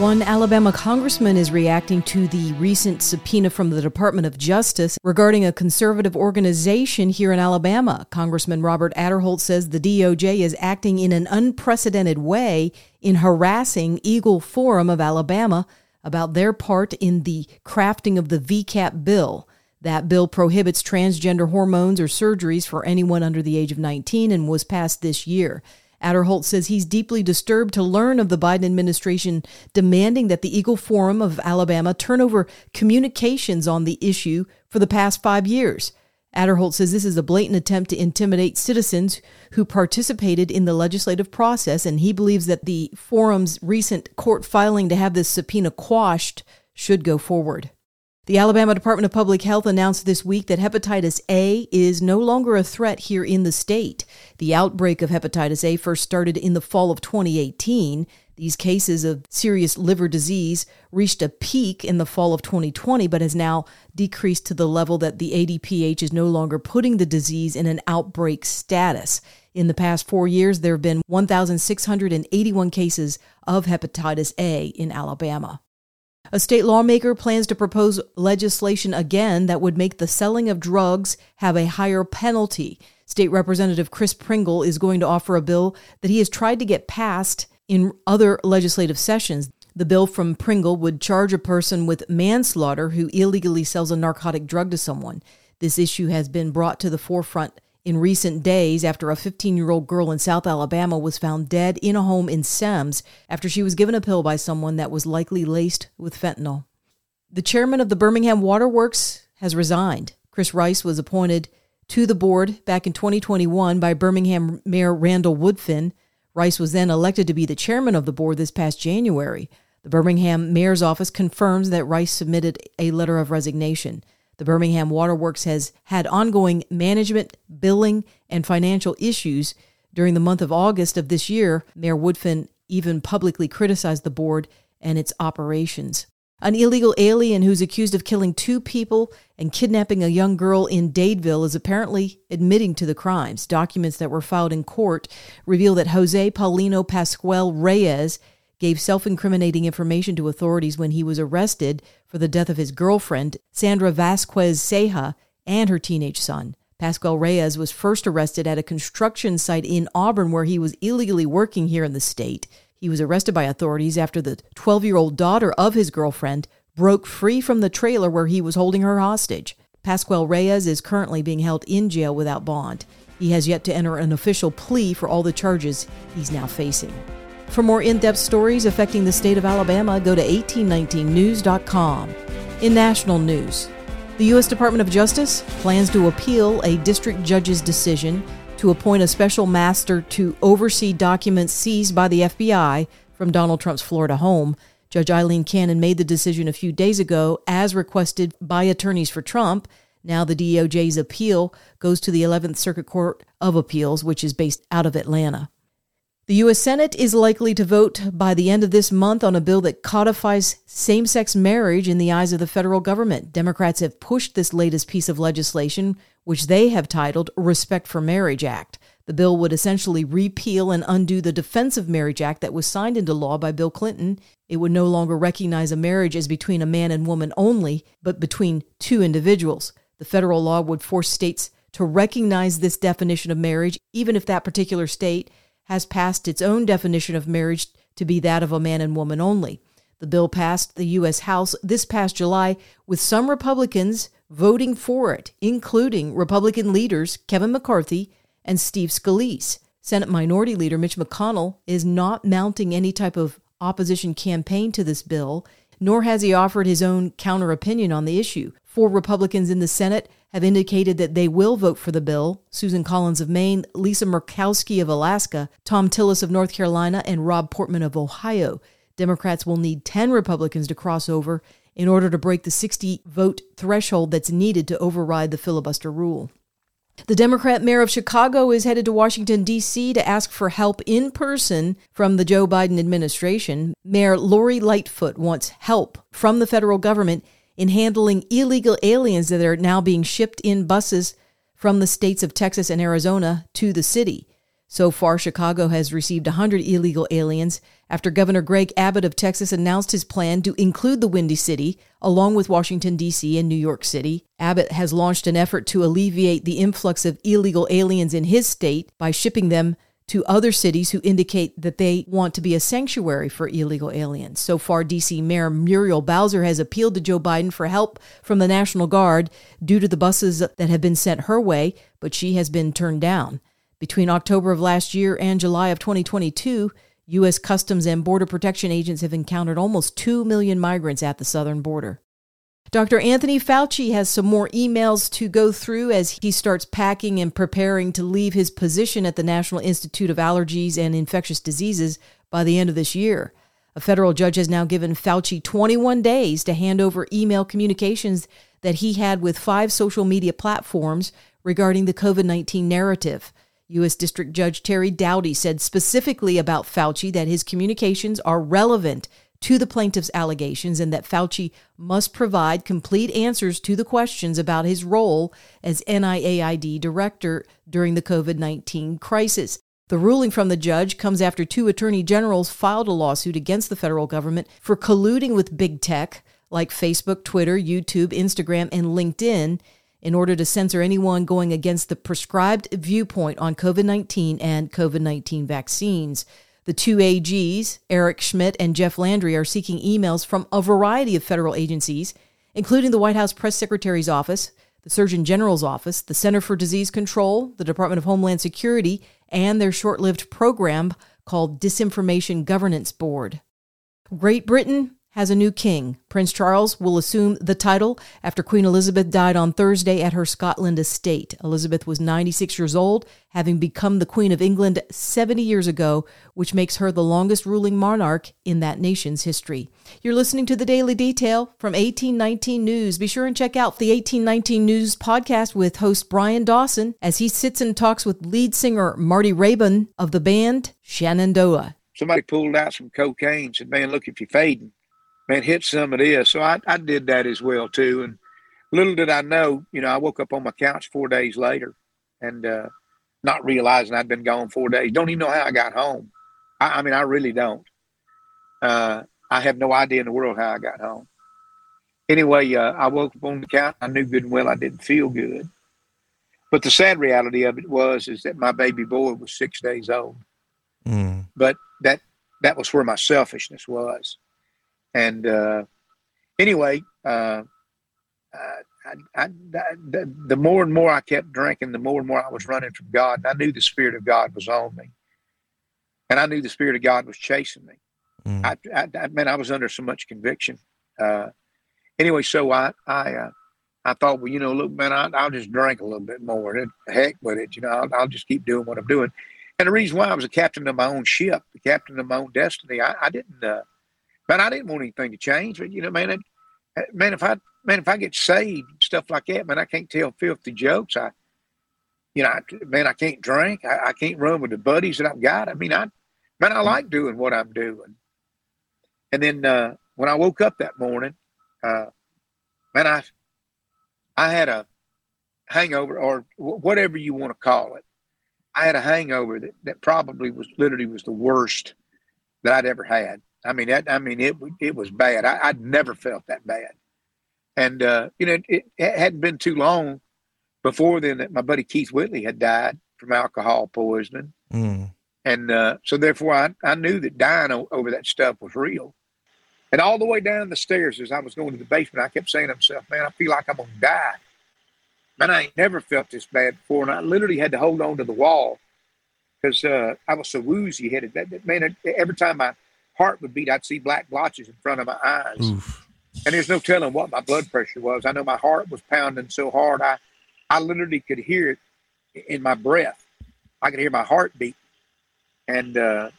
One Alabama congressman is reacting to the recent subpoena from the Department of Justice regarding a conservative organization here in Alabama. Congressman Robert Aderholt says the DOJ is acting in an unprecedented way in harassing Eagle Forum of Alabama about their part in the crafting of the VCAP bill. That bill prohibits transgender hormones or surgeries for anyone under the age of 19 and was passed this year. Aderholt says he's deeply disturbed to learn of the Biden administration demanding that the Eagle Forum of Alabama turn over communications on the issue for the past five years. Aderholt says this is a blatant attempt to intimidate citizens who participated in the legislative process, and he believes that the forum's recent court filing to have this subpoena quashed should go forward. The Alabama Department of Public Health announced this week that hepatitis A is no longer a threat here in the state. The outbreak of hepatitis A first started in the fall of 2018. These cases of serious liver disease reached a peak in the fall of 2020, but has now decreased to the level that the ADPH is no longer putting the disease in an outbreak status. In the past four years, there have been 1,681 cases of hepatitis A in Alabama. A state lawmaker plans to propose legislation again that would make the selling of drugs have a higher penalty. State Representative Chris Pringle is going to offer a bill that he has tried to get passed in other legislative sessions. The bill from Pringle would charge a person with manslaughter who illegally sells a narcotic drug to someone. This issue has been brought to the forefront in recent days after a 15 year old girl in South Alabama was found dead in a home in Semmes after she was given a pill by someone that was likely laced with fentanyl. The chairman of the Birmingham Waterworks has resigned. Chris Rice was appointed to the board back in 2021 by Birmingham Mayor Randall Woodfin. Rice was then elected to be the chairman of the board this past January. The Birmingham Mayor's office confirms that Rice submitted a letter of resignation. The Birmingham Waterworks has had ongoing management, billing, and financial issues. During the month of August of this year, Mayor Woodfin even publicly criticized the board and its operations. An illegal alien who's accused of killing two people and kidnapping a young girl in Dadeville is apparently admitting to the crimes. Documents that were filed in court reveal that Jose Paulino Pascual Reyes gave self incriminating information to authorities when he was arrested for the death of his girlfriend, Sandra Vasquez Ceja, and her teenage son. Pascual Reyes was first arrested at a construction site in Auburn where he was illegally working here in the state. He was arrested by authorities after the 12 year old daughter of his girlfriend broke free from the trailer where he was holding her hostage. Pascual Reyes is currently being held in jail without bond. He has yet to enter an official plea for all the charges he's now facing. For more in depth stories affecting the state of Alabama, go to 1819news.com. In national news, the U.S. Department of Justice plans to appeal a district judge's decision to appoint a special master to oversee documents seized by the FBI from Donald Trump's Florida home. Judge Aileen Cannon made the decision a few days ago, as requested by attorneys for Trump. Now, the DOJ's appeal goes to the 11th Circuit Court of Appeals, which is based out of Atlanta. The U.S. Senate is likely to vote by the end of this month on a bill that codifies same sex marriage in the eyes of the federal government. Democrats have pushed this latest piece of legislation, which they have titled Respect for Marriage Act. The bill would essentially repeal and undo the Defense of Marriage Act that was signed into law by Bill Clinton. It would no longer recognize a marriage as between a man and woman only, but between two individuals. The federal law would force states to recognize this definition of marriage, even if that particular state has passed its own definition of marriage to be that of a man and woman only. The bill passed the U.S. House this past July, with some Republicans voting for it, including Republican leaders Kevin McCarthy and Steve Scalise. Senate Minority Leader Mitch McConnell is not mounting any type of opposition campaign to this bill, nor has he offered his own counter opinion on the issue. Four Republicans in the Senate have indicated that they will vote for the bill Susan Collins of Maine, Lisa Murkowski of Alaska, Thom Tillis of North Carolina, and Rob Portman of Ohio. Democrats will need 10 Republicans to cross over in order to break the 60 vote threshold that's needed to override the filibuster rule. The Democrat mayor of Chicago is headed to Washington, D.C. to ask for help in person from the Joe Biden administration. Mayor Lori Lightfoot wants help from the federal government in handling illegal aliens that are now being shipped in buses from the states of Texas and Arizona to the city. So far, Chicago has received 100 illegal aliens after Governor Greg Abbott of Texas announced his plan to include the Windy City, along with Washington, D.C. and New York City. Abbott has launched an effort to alleviate the influx of illegal aliens in his state by shipping them to other cities who indicate that they want to be a sanctuary for illegal aliens. So far, D.C. Mayor Muriel Bowser has appealed to Joe Biden for help from the National Guard due to the buses that have been sent her way, but she has been turned down. Between October of last year and July of 2022, U.S. Customs and Border Protection agents have encountered almost 2 million migrants at the southern border. Dr. Anthony Fauci has some more emails to go through as he starts packing and preparing to leave his position at the National Institute of Allergies and Infectious Diseases by the end of this year. A federal judge has now given Fauci 21 days to hand over email communications that he had with five social media platforms regarding the COVID 19 narrative. U.S. District Judge Terry Doughty said specifically about Fauci that his communications are relevant to the plaintiff's allegations and that Fauci must provide complete answers to the questions about his role as NIAID director during the COVID 19 crisis. The ruling from the judge comes after two attorney generals filed a lawsuit against the federal government for colluding with big tech like Facebook, Twitter, YouTube, Instagram, and LinkedIn in order to censor anyone going against the prescribed viewpoint on COVID 19 and COVID 19 vaccines. The two AGs, Eric Schmitt and Jeff Landry, are seeking emails from a variety of federal agencies, including the White House Press Secretary's Office, the Surgeon General's Office, the Center for Disease Control, the Department of Homeland Security, and their short lived program called Disinformation Governance Board. Great Britain has a new king. Prince Charles will assume the title after Queen Elizabeth died on Thursday at her Scotland estate. Elizabeth was 96 years old, having become the Queen of England 70 years ago, which makes her the longest ruling monarch in that nation's history. You're listening to the Daily Detail from 1819 News. Be sure and check out the 1819 News podcast with host Brian Dawson as he sits and talks with lead singer Marty Raybon of the band Shenandoah. Somebody pulled out some cocaine said, Man, look if you're fading man, hit some of this. So I, I did that as well too. And little did I know, you know, I woke up on my couch four days later and uh, not realizing I'd been gone four days. Don't even know how I got home. I, I mean, I really don't. Uh, I have no idea in the world how I got home. Anyway, uh, I woke up on the couch. I knew good and well I didn't feel good. But the sad reality of it was is that my baby boy was six days old. Mm. But that that was where my selfishness was. And uh, anyway, uh, I, I, I, the, the more and more I kept drinking, the more and more I was running from God. And I knew the Spirit of God was on me. And I knew the Spirit of God was chasing me. Mm. I, I, I mean, I was under so much conviction. Uh, anyway, so I, I, uh, I thought, well, you know, look, man, I, will just drink a little bit more. And heck with it, you know, I'll, I'll, just keep doing what I'm doing. And the reason why I was a captain of my own ship, the captain of my own destiny, I, I didn't, uh, man, I didn't want anything to change. But you know, man, it, man, if I man, if I get saved, stuff like that, man, I can't tell filthy jokes. I, you know, I, man, I can't drink. I, I, can't run with the buddies that I've got. I mean, I, man, I like doing what I'm doing. And then uh, when I woke up that morning, uh, man, I, I had a hangover or whatever you want to call it. I had a hangover that, that probably was literally was the worst that I'd ever had. I mean, that, I mean, it it was bad. I, would never felt that bad, and uh, you know, it, it, hadn't been too long before then that my buddy Keith Whitley had died from alcohol poisoning, mm. and uh, so therefore I, I knew that dying o- over that stuff was real. And all the way down the stairs as I was going to the basement, I kept saying to myself, "Man, I feel like I'm gonna die." Man, I ain't never felt this bad before, and I literally had to hold on to the wall because uh, I was so woozy headed. That, man, every time I heart would beat, I'd see black blotches in front of my eyes. Oof. And there's no telling what my blood pressure was. I know my heart was pounding so hard, I, I literally could hear it in my breath. I could hear my heart beat. And uh,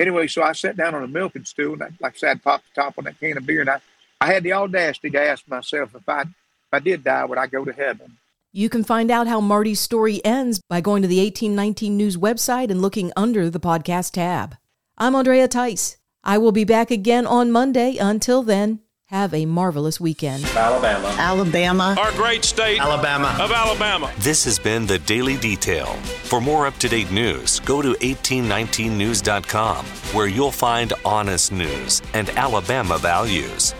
anyway, so I sat down on a milking stool, and I, like I said, I'd pop the top on that can of beer, and I, I had the audacity to ask myself if I, if I did die, would I go to heaven? You can find out how Marty's story ends by going to the 1819 News website and looking under the podcast tab. I'm Andrea Tice. I will be back again on Monday. Until then, have a marvelous weekend. Alabama. Alabama. Our great state. Alabama. Of Alabama. This has been the Daily Detail. For more up to date news, go to 1819news.com, where you'll find honest news and Alabama values.